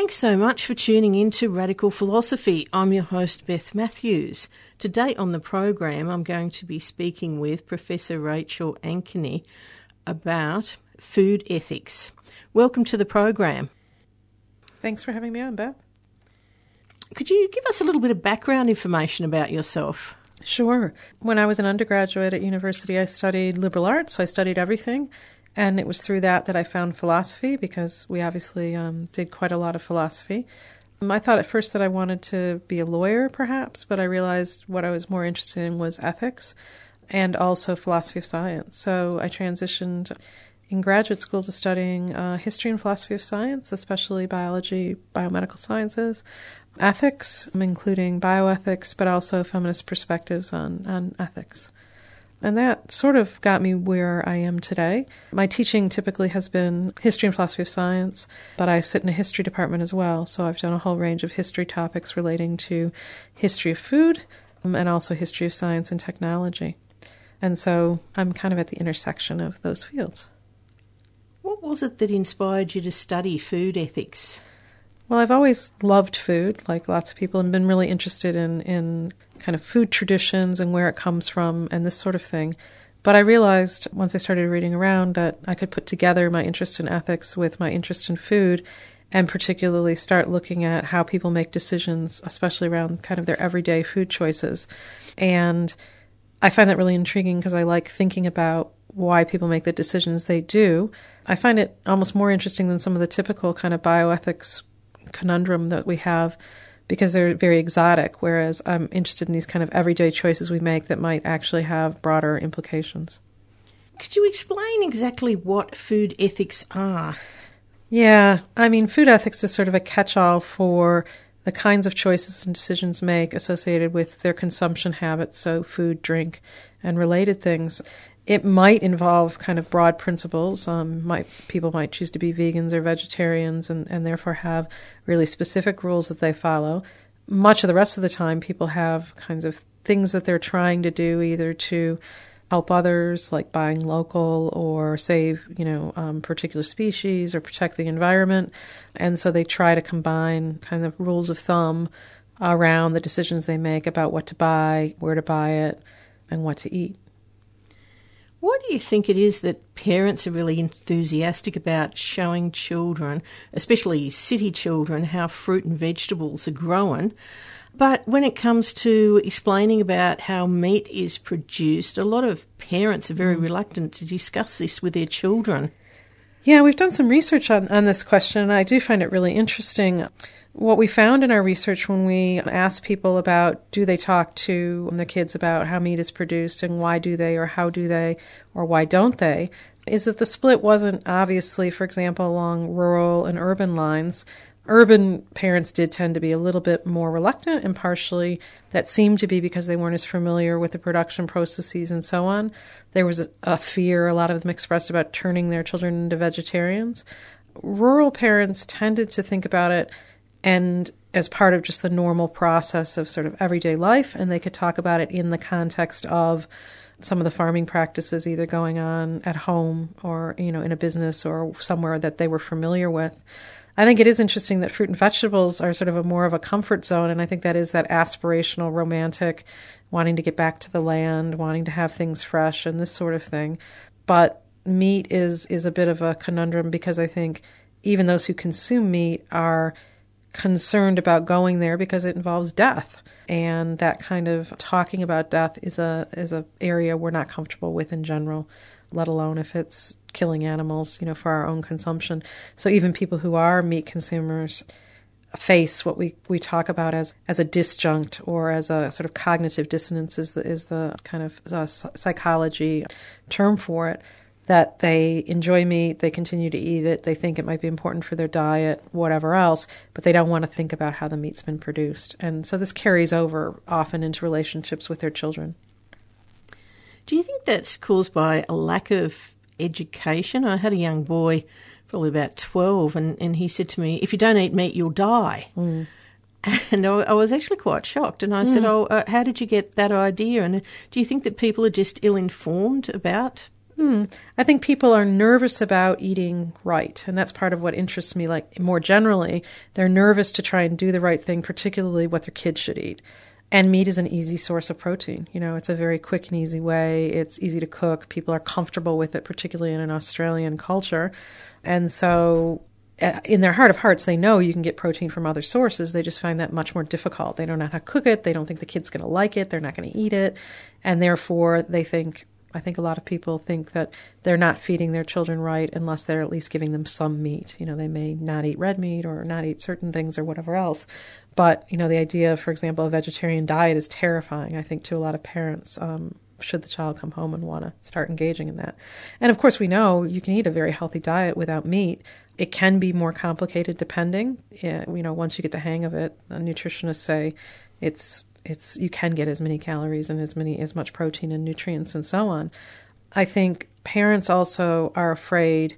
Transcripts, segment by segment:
Thanks so much for tuning in to Radical Philosophy. I'm your host, Beth Matthews. Today on the program, I'm going to be speaking with Professor Rachel Ankeny about food ethics. Welcome to the program. Thanks for having me on, Beth. Could you give us a little bit of background information about yourself? Sure. When I was an undergraduate at university, I studied liberal arts, so I studied everything. And it was through that that I found philosophy because we obviously um, did quite a lot of philosophy. Um, I thought at first that I wanted to be a lawyer, perhaps, but I realized what I was more interested in was ethics and also philosophy of science. So I transitioned in graduate school to studying uh, history and philosophy of science, especially biology, biomedical sciences, ethics, including bioethics, but also feminist perspectives on, on ethics. And that sort of got me where I am today. My teaching typically has been history and philosophy of science, but I sit in a history department as well. So I've done a whole range of history topics relating to history of food um, and also history of science and technology. And so I'm kind of at the intersection of those fields. What was it that inspired you to study food ethics? Well, I've always loved food, like lots of people, and been really interested in, in kind of food traditions and where it comes from and this sort of thing. But I realized once I started reading around that I could put together my interest in ethics with my interest in food and particularly start looking at how people make decisions, especially around kind of their everyday food choices. And I find that really intriguing because I like thinking about why people make the decisions they do. I find it almost more interesting than some of the typical kind of bioethics conundrum that we have because they're very exotic, whereas I'm interested in these kind of everyday choices we make that might actually have broader implications. Could you explain exactly what food ethics are? Yeah, I mean, food ethics is sort of a catch all for the kinds of choices and decisions make associated with their consumption habits, so food, drink, and related things. It might involve kind of broad principles. Um, might people might choose to be vegans or vegetarians, and, and therefore have really specific rules that they follow. Much of the rest of the time, people have kinds of things that they're trying to do, either to help others, like buying local or save, you know, um, particular species or protect the environment. And so they try to combine kind of rules of thumb around the decisions they make about what to buy, where to buy it, and what to eat. Why do you think it is that parents are really enthusiastic about showing children, especially city children, how fruit and vegetables are grown? But when it comes to explaining about how meat is produced, a lot of parents are very Mm. reluctant to discuss this with their children. Yeah, we've done some research on, on this question, and I do find it really interesting. What we found in our research when we asked people about do they talk to their kids about how meat is produced and why do they, or how do they, or why don't they, is that the split wasn't obviously, for example, along rural and urban lines. Urban parents did tend to be a little bit more reluctant, and partially that seemed to be because they weren't as familiar with the production processes and so on. There was a, a fear, a lot of them expressed, about turning their children into vegetarians. Rural parents tended to think about it and as part of just the normal process of sort of everyday life, and they could talk about it in the context of some of the farming practices either going on at home or you know in a business or somewhere that they were familiar with. I think it is interesting that fruit and vegetables are sort of a more of a comfort zone, and I think that is that aspirational, romantic, wanting to get back to the land, wanting to have things fresh, and this sort of thing. But meat is is a bit of a conundrum because I think even those who consume meat are concerned about going there because it involves death and that kind of talking about death is a is a area we're not comfortable with in general let alone if it's killing animals, you know, for our own consumption. So even people who are meat consumers face what we, we talk about as, as a disjunct or as a sort of cognitive dissonance is the, is the kind of uh, psychology term for it that they enjoy meat, they continue to eat it, they think it might be important for their diet, whatever else, but they don't want to think about how the meat's been produced. And so this carries over often into relationships with their children. Do you think that's caused by a lack of education? I had a young boy, probably about 12, and, and he said to me, If you don't eat meat, you'll die. Mm. And I, I, was actually quite shocked. And I mm. said, Oh, uh, how did you get that idea? And do you think that people are just ill informed about Hmm. I think people are nervous about eating right, and that's part of what interests me. Like more generally, they're nervous to try and do the right thing, particularly what their kids should eat. And meat is an easy source of protein. You know, it's a very quick and easy way. It's easy to cook. People are comfortable with it, particularly in an Australian culture. And so uh, in their heart of hearts, they know you can get protein from other sources. They just find that much more difficult. They don't know how to cook it. They don't think the kid's going to like it. They're not going to eat it. And therefore, they think, I think a lot of people think that they're not feeding their children right unless they're at least giving them some meat. You know, they may not eat red meat or not eat certain things or whatever else. But, you know, the idea, for example, a vegetarian diet is terrifying, I think, to a lot of parents. Um, should the child come home and want to start engaging in that. And of course, we know you can eat a very healthy diet without meat. It can be more complicated depending. You know, once you get the hang of it, nutritionists say it's it's you can get as many calories and as many as much protein and nutrients and so on. I think parents also are afraid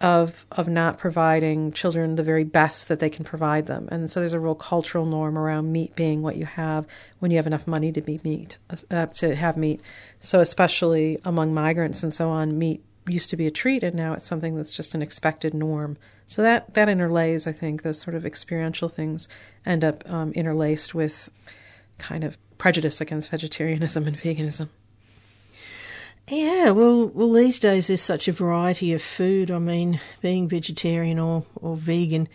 of of not providing children the very best that they can provide them, and so there's a real cultural norm around meat being what you have when you have enough money to be meat uh, to have meat. So especially among migrants and so on, meat used to be a treat, and now it's something that's just an expected norm. So that that interlays, I think, those sort of experiential things end up um, interlaced with kind of prejudice against vegetarianism and veganism. Yeah, well, well, these days there's such a variety of food. I mean, being vegetarian or, or vegan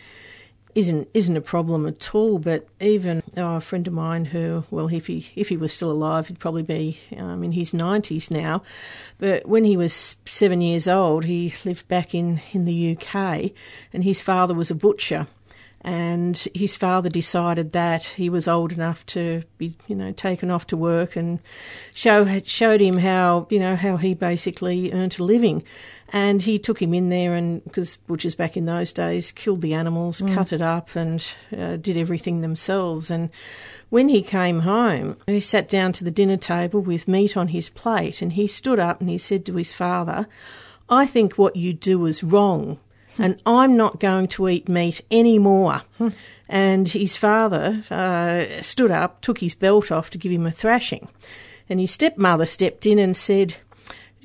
isn't isn't a problem at all. But even oh, a friend of mine who, well, if he if he was still alive, he'd probably be um, in his nineties now. But when he was seven years old, he lived back in in the UK, and his father was a butcher and his father decided that he was old enough to be, you know, taken off to work and show showed him how, you know, how he basically earned a living. And he took him in there, and because butchers back in those days killed the animals, mm. cut it up, and uh, did everything themselves. And when he came home, he sat down to the dinner table with meat on his plate, and he stood up and he said to his father, I think what you do is wrong and I'm not going to eat meat anymore. and his father uh, stood up, took his belt off to give him a thrashing. And his stepmother stepped in and said,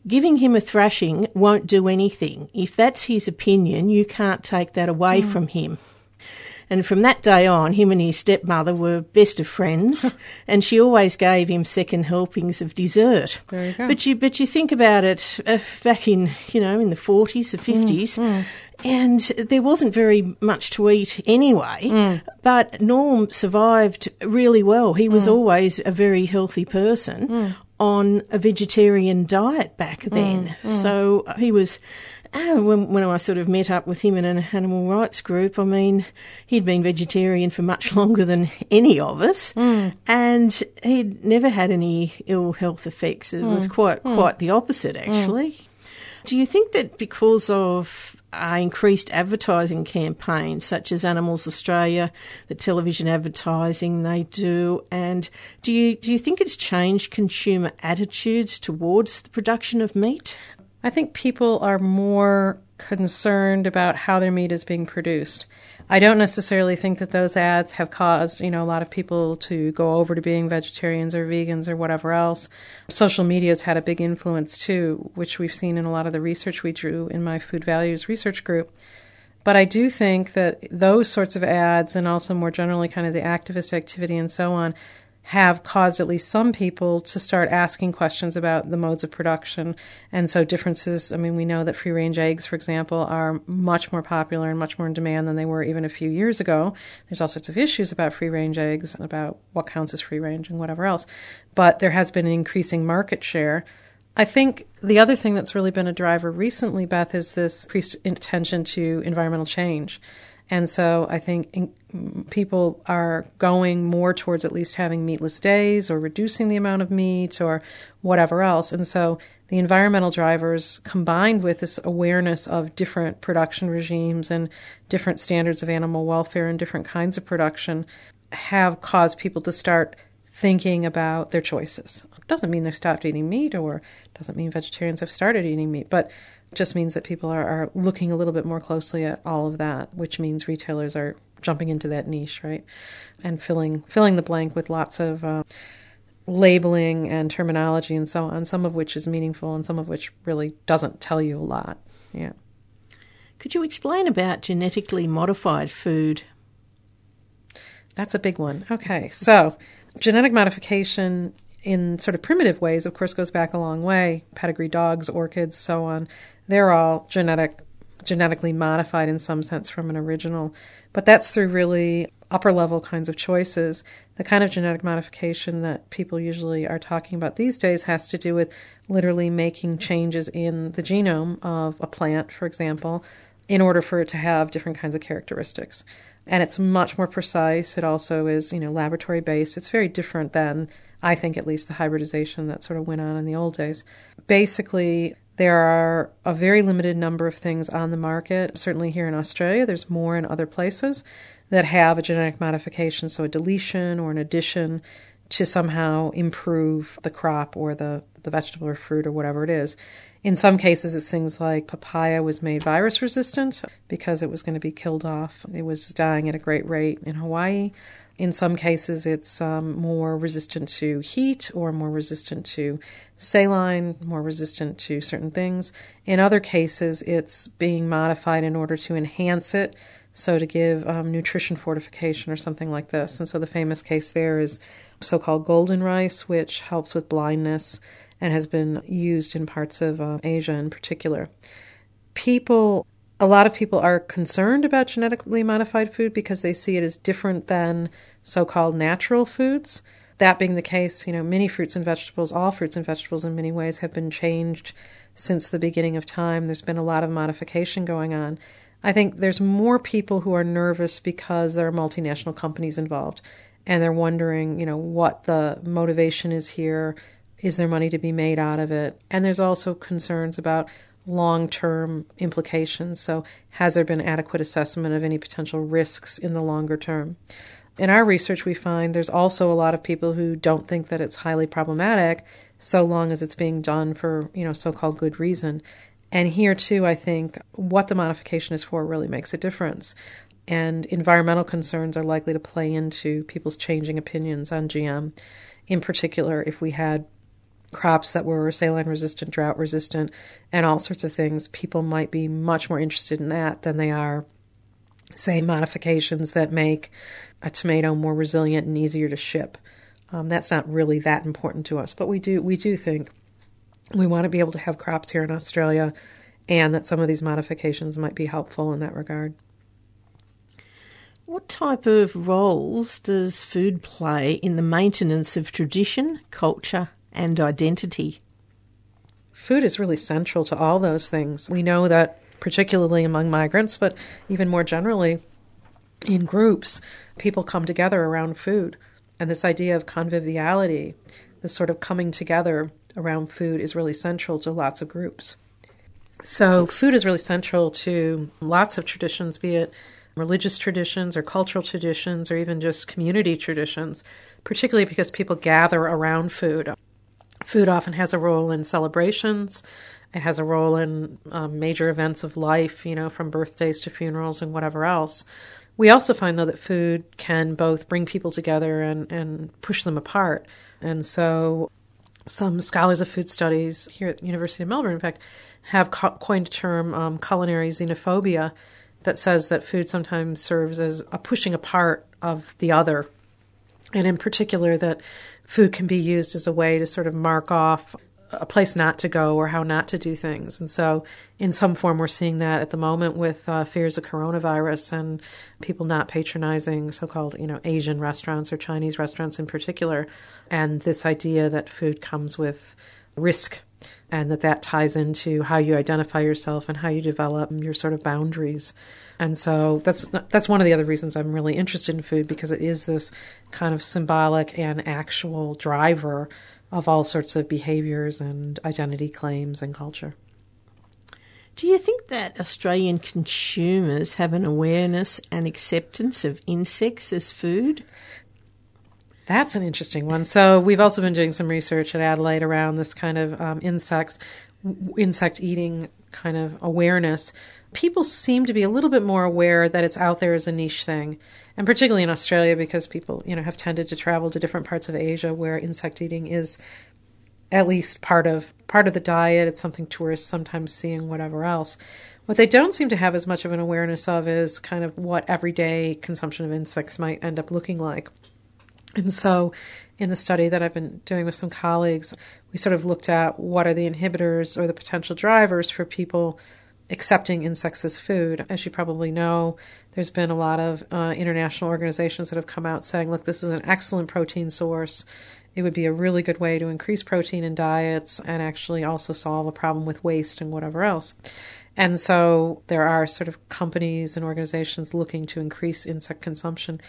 Giving him a thrashing won't do anything. If that's his opinion, you can't take that away mm. from him. And from that day on, him and his stepmother were best of friends, and she always gave him second helpings of dessert. You but you, but you think about it uh, back in, you know, in the forties, the fifties, mm, mm. And there wasn't very much to eat anyway. Mm. But Norm survived really well. He was mm. always a very healthy person mm. on a vegetarian diet back then. Mm, so he was uh, when, when I sort of met up with him in an animal rights group, I mean, he'd been vegetarian for much longer than any of us, mm. and he'd never had any ill health effects. It mm. was quite mm. quite the opposite, actually. Do you think that because of uh, increased advertising campaigns such as Animals Australia, the television advertising they do, and do you do you think it's changed consumer attitudes towards the production of meat? I think people are more concerned about how their meat is being produced. I don't necessarily think that those ads have caused, you know, a lot of people to go over to being vegetarians or vegans or whatever else. Social media has had a big influence too, which we've seen in a lot of the research we drew in my food values research group. But I do think that those sorts of ads and also more generally kind of the activist activity and so on have caused at least some people to start asking questions about the modes of production. And so differences, I mean, we know that free range eggs, for example, are much more popular and much more in demand than they were even a few years ago. There's all sorts of issues about free range eggs, and about what counts as free range and whatever else. But there has been an increasing market share. I think the other thing that's really been a driver recently, Beth, is this increased attention to environmental change. And so I think in, people are going more towards at least having meatless days or reducing the amount of meat or whatever else. And so the environmental drivers combined with this awareness of different production regimes and different standards of animal welfare and different kinds of production have caused people to start thinking about their choices. Doesn't mean they've stopped eating meat or doesn't mean vegetarians have started eating meat, but just means that people are, are looking a little bit more closely at all of that, which means retailers are jumping into that niche, right? And filling filling the blank with lots of uh, labeling and terminology and so on, some of which is meaningful and some of which really doesn't tell you a lot. Yeah. Could you explain about genetically modified food? That's a big one. Okay, so genetic modification in sort of primitive ways, of course, goes back a long way. Pedigree dogs, orchids, so on. They're all genetic, genetically modified in some sense from an original. But that's through really upper level kinds of choices. The kind of genetic modification that people usually are talking about these days has to do with literally making changes in the genome of a plant, for example, in order for it to have different kinds of characteristics. And it's much more precise. It also is, you know, laboratory based. It's very different than, I think, at least the hybridization that sort of went on in the old days. Basically, there are a very limited number of things on the market. Certainly here in Australia, there's more in other places that have a genetic modification, so a deletion or an addition to somehow improve the crop or the, the vegetable or fruit or whatever it is. In some cases, it's things like papaya was made virus resistant because it was going to be killed off. It was dying at a great rate in Hawaii. In some cases, it's um, more resistant to heat or more resistant to saline, more resistant to certain things. In other cases, it's being modified in order to enhance it, so to give um, nutrition fortification or something like this. And so the famous case there is so called golden rice, which helps with blindness and has been used in parts of uh, Asia in particular. People, a lot of people are concerned about genetically modified food because they see it as different than so called natural foods. That being the case, you know, many fruits and vegetables, all fruits and vegetables in many ways have been changed since the beginning of time. There's been a lot of modification going on. I think there's more people who are nervous because there are multinational companies involved and they're wondering, you know, what the motivation is here, is there money to be made out of it? And there's also concerns about long term implications. So, has there been adequate assessment of any potential risks in the longer term? In our research, we find there's also a lot of people who don't think that it's highly problematic so long as it's being done for, you know, so called good reason. And here, too, I think what the modification is for really makes a difference. And environmental concerns are likely to play into people's changing opinions on GM. In particular, if we had crops that were saline resistant, drought resistant, and all sorts of things, people might be much more interested in that than they are, say, modifications that make a tomato more resilient and easier to ship. Um, that's not really that important to us, but we do we do think we want to be able to have crops here in Australia, and that some of these modifications might be helpful in that regard. What type of roles does food play in the maintenance of tradition, culture, and identity. Food is really central to all those things. We know that, particularly among migrants, but even more generally in groups, people come together around food. And this idea of conviviality, this sort of coming together around food, is really central to lots of groups. So, food is really central to lots of traditions, be it religious traditions or cultural traditions or even just community traditions, particularly because people gather around food. Food often has a role in celebrations. It has a role in um, major events of life, you know, from birthdays to funerals and whatever else. We also find, though, that food can both bring people together and, and push them apart. And so, some scholars of food studies here at the University of Melbourne, in fact, have co- coined a term um, culinary xenophobia that says that food sometimes serves as a pushing apart of the other. And in particular, that food can be used as a way to sort of mark off a place not to go or how not to do things. And so, in some form, we're seeing that at the moment with uh, fears of coronavirus and people not patronizing so-called, you know, Asian restaurants or Chinese restaurants in particular, and this idea that food comes with risk and that that ties into how you identify yourself and how you develop your sort of boundaries. And so that's that's one of the other reasons I'm really interested in food because it is this kind of symbolic and actual driver of all sorts of behaviors and identity claims and culture. Do you think that Australian consumers have an awareness and acceptance of insects as food? That's an interesting one. So we've also been doing some research at Adelaide around this kind of um, insects, insect eating kind of awareness. People seem to be a little bit more aware that it's out there as a niche thing, and particularly in Australia because people, you know, have tended to travel to different parts of Asia where insect eating is at least part of part of the diet. It's something tourists sometimes see and whatever else. What they don't seem to have as much of an awareness of is kind of what everyday consumption of insects might end up looking like. And so, in the study that I've been doing with some colleagues, we sort of looked at what are the inhibitors or the potential drivers for people accepting insects as food. As you probably know, there's been a lot of uh, international organizations that have come out saying, look, this is an excellent protein source. It would be a really good way to increase protein in diets and actually also solve a problem with waste and whatever else. And so there are sort of companies and organizations looking to increase insect consumption.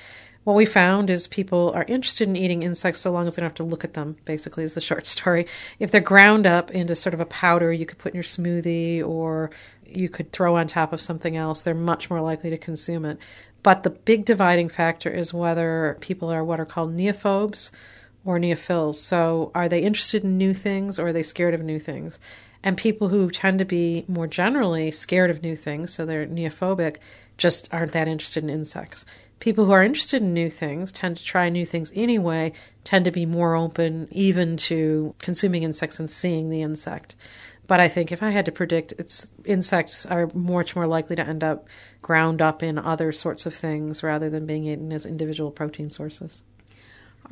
What we found is people are interested in eating insects so long as they don't have to look at them, basically, is the short story. If they're ground up into sort of a powder you could put in your smoothie or you could throw on top of something else, they're much more likely to consume it. But the big dividing factor is whether people are what are called neophobes or neophiles. So, are they interested in new things or are they scared of new things? And people who tend to be more generally scared of new things, so they're neophobic, just aren't that interested in insects people who are interested in new things tend to try new things anyway, tend to be more open even to consuming insects and seeing the insect. But I think if I had to predict, it's insects are much more likely to end up ground up in other sorts of things rather than being eaten as individual protein sources.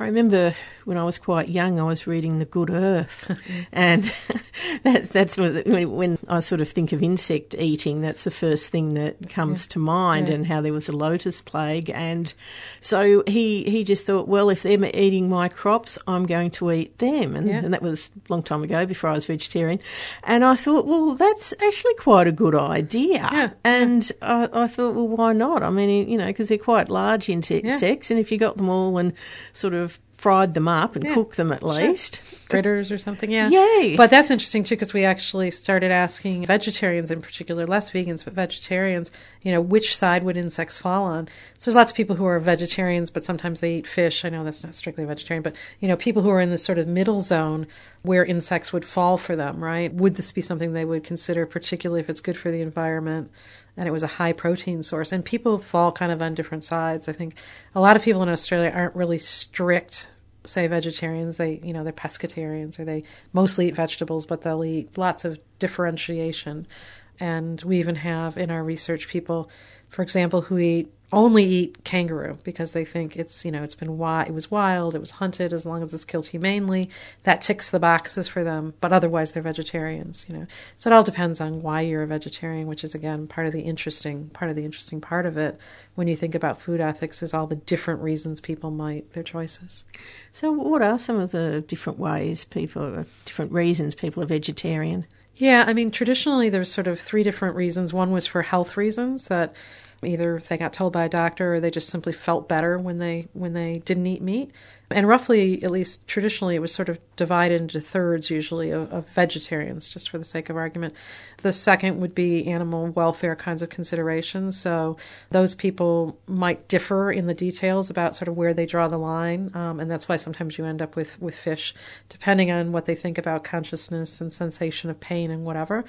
I remember when I was quite young, I was reading The Good Earth, and that's that's when I sort of think of insect eating. That's the first thing that comes yeah. to mind, yeah. and how there was a lotus plague, and so he he just thought, well, if they're eating my crops, I'm going to eat them, and, yeah. and that was a long time ago before I was vegetarian, and I thought, well, that's actually quite a good idea, and I, I, thought, well, why not? I mean, you know, because they're quite large insects, and if you got them all and sort of of fried them up and yeah, cooked them at least. Fritters or something, yeah. Yay. But that's interesting too because we actually started asking vegetarians in particular, less vegans, but vegetarians, you know, which side would insects fall on? So there's lots of people who are vegetarians, but sometimes they eat fish. I know that's not strictly vegetarian, but, you know, people who are in this sort of middle zone where insects would fall for them, right? Would this be something they would consider, particularly if it's good for the environment? and it was a high protein source. And people fall kind of on different sides. I think a lot of people in Australia aren't really strict, say vegetarians. They, you know, they're pescatarians or they mostly eat vegetables, but they'll eat lots of differentiation. And we even have in our research people, for example, who eat only eat kangaroo because they think it's you know it's been wild, it was wild, it was hunted. As long as it's killed humanely, that ticks the boxes for them. But otherwise, they're vegetarians. You know, so it all depends on why you're a vegetarian, which is again part of the interesting part of the interesting part of it when you think about food ethics is all the different reasons people might their choices. So, what are some of the different ways people, different reasons people are vegetarian? Yeah, I mean, traditionally there's sort of three different reasons. One was for health reasons that Either they got told by a doctor or they just simply felt better when they when they didn't eat meat. And roughly, at least traditionally, it was sort of divided into thirds usually of, of vegetarians, just for the sake of argument. The second would be animal welfare kinds of considerations. So those people might differ in the details about sort of where they draw the line, um, and that's why sometimes you end up with with fish, depending on what they think about consciousness and sensation of pain and whatever.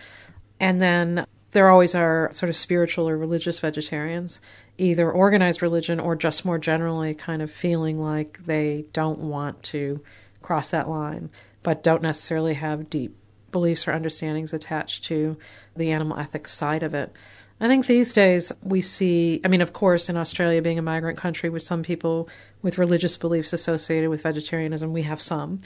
And then there always are sort of spiritual or religious vegetarians, either organized religion or just more generally kind of feeling like they don't want to cross that line, but don't necessarily have deep beliefs or understandings attached to the animal ethics side of it. I think these days we see, I mean, of course, in Australia being a migrant country with some people with religious beliefs associated with vegetarianism, we have some.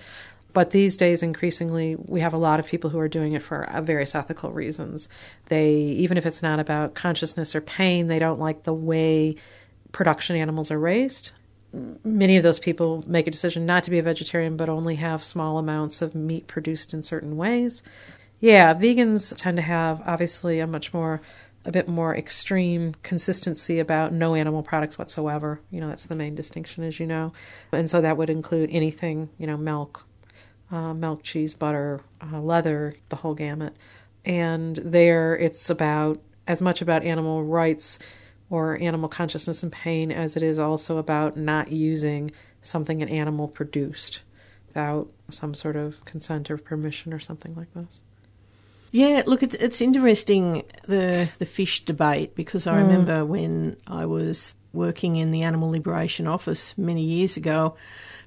But these days, increasingly, we have a lot of people who are doing it for uh, various ethical reasons. They, even if it's not about consciousness or pain, they don't like the way production animals are raised. many of those people make a decision not to be a vegetarian but only have small amounts of meat produced in certain ways. Yeah, vegans tend to have obviously a much more a bit more extreme consistency about no animal products whatsoever. You know, that's the main distinction, as you know. And so that would include anything, you know, milk, uh, milk, cheese, butter, uh, leather, the whole gamut. And there it's about as much about animal rights or animal consciousness and pain as it is also about not using something an animal produced without some sort of consent or permission or something like this. Yeah, look, it's, it's interesting the the fish debate because I remember when I was working in the Animal Liberation Office many years ago,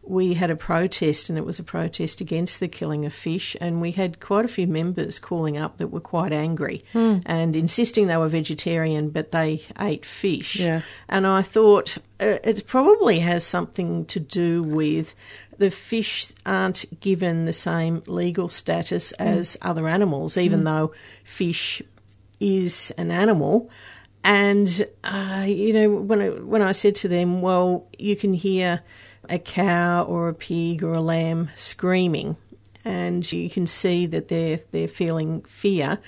we had a protest, and it was a protest against the killing of fish, and we had quite a few members calling up that were quite angry and insisting they were vegetarian, but they ate fish. Yeah. And I thought uh, it probably has something to do with the fish aren't given the same legal status as other animals, even though fish is an animal. And uh, you know, when I, when I said to them, "Well, you can hear a cow or a pig or a lamb screaming, and you can see that they're they're feeling fear."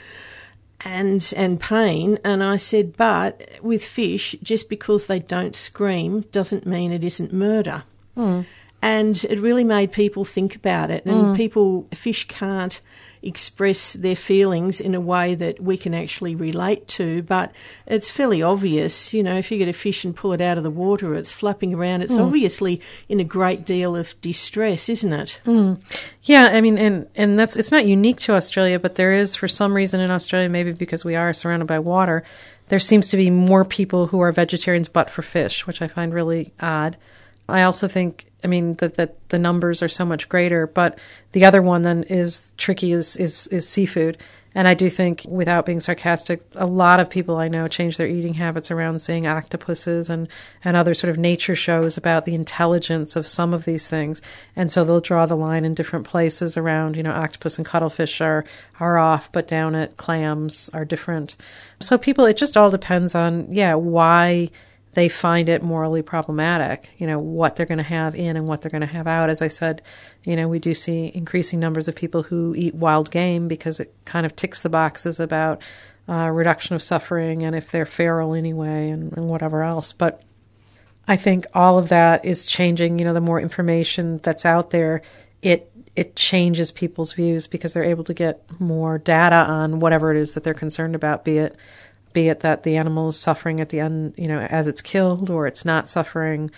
and and pain. And I said but with fish just because they don't scream doesn't mean it isn't murder. Hmm. And it really made people think about it. And hmm. people fish can't express their feelings in a way that we can actually relate to but it's fairly obvious you know if you get a fish and pull it out of the water it's flapping around it's hmm. obviously in a great deal of distress isn't it? Hmm. Yeah, I mean, and and that's it's not unique to Australia, but there is for some reason in Australia, maybe because we are surrounded by water, there seems to be more people who are vegetarians but for fish, which I find really odd. I also think, I mean, that that the numbers are so much greater, but the other one then is tricky is is is seafood. And I do think, without being sarcastic, a lot of people I know change their eating habits around seeing octopuses and, and other sort of nature shows about the intelligence of some of these things. And so they'll draw the line in different places around, you know, octopus and cuttlefish are, are off, but down at clams are different. So people, it just all depends on, yeah, why they find it morally problematic, you know, what they're going to have in and what they're going to have out. As I said, you know, we do see increasing numbers of people who eat wild game because it kind of ticks the boxes about uh, reduction of suffering and if they're feral anyway and, and whatever else. But I think all of that is changing. You know, the more information that's out there, it it changes people's views because they're able to get more data on whatever it is that they're concerned about, be it be it that the animal is suffering at the end, you know, as it's killed, or it's not suffering,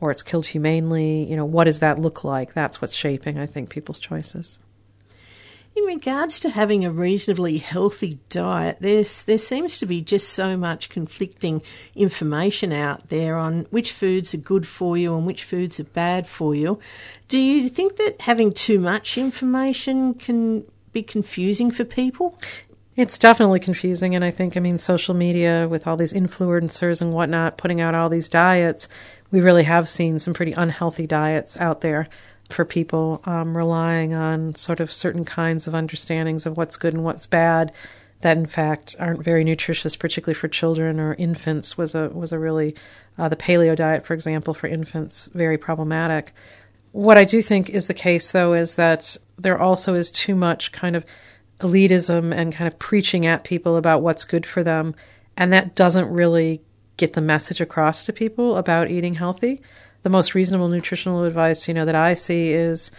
or it's killed humanely. You know, what does that look like? That's what's shaping, I think, people's choices. In regards to having a reasonably healthy diet, there's, there seems to be just so much conflicting information out there on which foods are good for you and which foods are bad for you. Do you think that having too much information can be confusing for people? It's definitely confusing. And I think, I mean, social media with all these influencers and whatnot putting out all these diets, we really have seen some pretty unhealthy diets out there for people um, relying on sort of certain kinds of understandings of what's good and what's bad that in fact aren't very nutritious particularly for children or infants was a was a really uh, the paleo diet for example for infants very problematic what i do think is the case though is that there also is too much kind of elitism and kind of preaching at people about what's good for them and that doesn't really get the message across to people about eating healthy. The most reasonable nutritional advice you know that i see is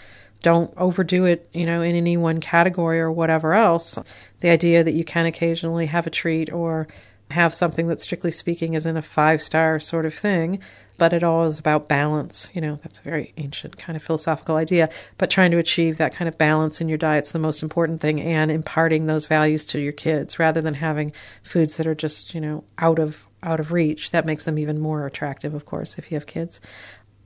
don't overdo it you know in any one category or whatever else. The idea that you can occasionally have a treat or have something that strictly speaking is in a five star sort of thing but it all is about balance you know that's a very ancient kind of philosophical idea but trying to achieve that kind of balance in your diet's the most important thing and imparting those values to your kids rather than having foods that are just you know out of out of reach. That makes them even more attractive of course if you have kids.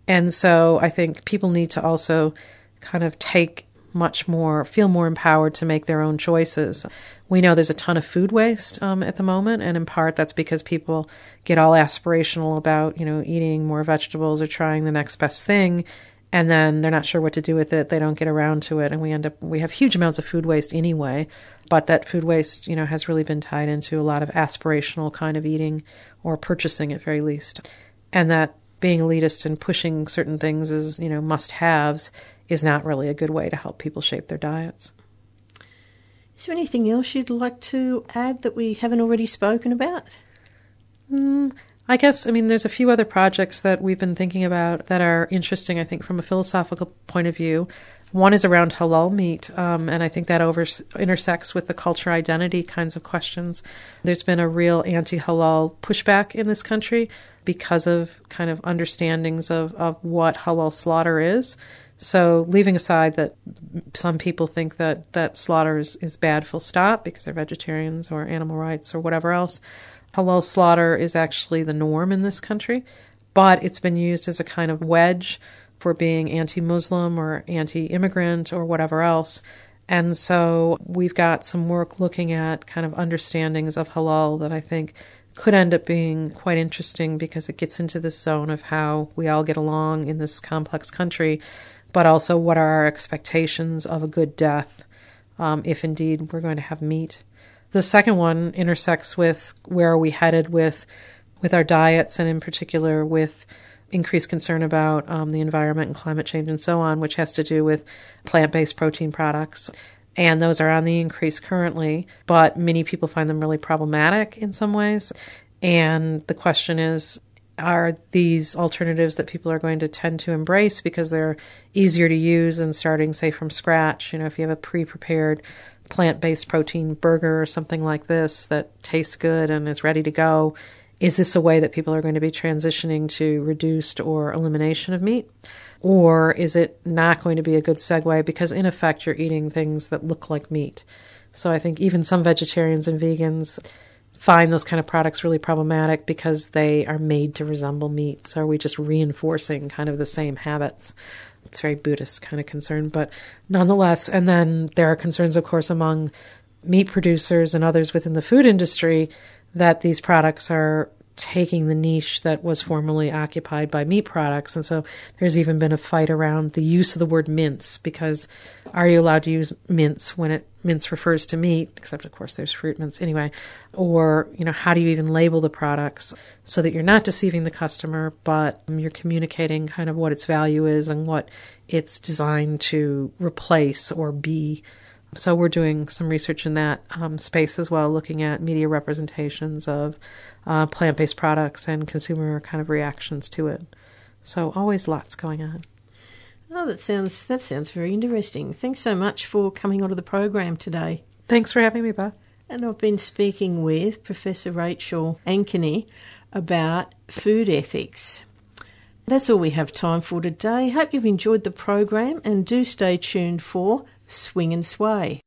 And so I think people need to also kind of take much more, feel more empowered to make their own choices. We know there's a ton of food waste um, at the moment, and in part that's because people get all aspirational about, you know, eating more vegetables or trying the next best thing, and then they're not sure what to do with it. They don't get around to it, and we end up we have huge amounts of food waste anyway. But that food waste, you know, has really been tied into a lot of aspirational kind of eating or purchasing at very least, and that being elitist and pushing certain things as, you know, must haves is not really a good way to help people shape their diets. Is there anything else you'd like to add that we haven't already spoken about? Mm, I guess, I mean, there's a few other projects that we've been thinking about that are interesting, I think, from a philosophical point of view. One is around halal meat, um, and I think that over, intersects with the culture identity kinds of questions. There's been a real anti halal pushback in this country because of kind of understandings of, of what halal slaughter is. So, leaving aside that some people think that, that slaughter is, is bad, full stop, because they're vegetarians or animal rights or whatever else, halal slaughter is actually the norm in this country, but it's been used as a kind of wedge for being anti Muslim or anti immigrant or whatever else. And so we've got some work looking at kind of understandings of halal that I think could end up being quite interesting because it gets into the zone of how we all get along in this complex country, but also what are our expectations of a good death um, if indeed we're going to have meat. The second one intersects with where are we headed with with our diets and in particular with increased concern about um, the environment and climate change and so on, which has to do with plant based protein products. And those are on the increase currently, but many people find them really problematic in some ways. And the question is are these alternatives that people are going to tend to embrace because they're easier to use than starting, say, from scratch? You know, if you have a pre prepared plant based protein burger or something like this that tastes good and is ready to go, is this a way that people are going to be transitioning to reduced or elimination of meat? Or is it not going to be a good segue because, in effect, you're eating things that look like meat? So I think even some vegetarians and vegans find those kind of products really problematic because they are made to resemble meat. So are we just reinforcing kind of the same habits? It's very Buddhist kind of concern, but nonetheless. And then there are concerns, of course, among meat producers and others within the food industry that these products are taking the niche that was formerly occupied by meat products. And so there's even been a fight around the use of the word mince because are you allowed to use mince when it mince refers to meat, except of course there's fruit mince anyway, or you know how do you even label the products so that you're not deceiving the customer, but you're communicating kind of what its value is and what it's designed to replace or be so we're doing some research in that um, space as well, looking at media representations of uh, plant-based products and consumer kind of reactions to it. So always lots going on. Oh, that sounds that sounds very interesting. Thanks so much for coming onto the program today. Thanks for having me, Beth. And I've been speaking with Professor Rachel Ankeny about food ethics. That's all we have time for today. Hope you've enjoyed the program and do stay tuned for Swing and Sway.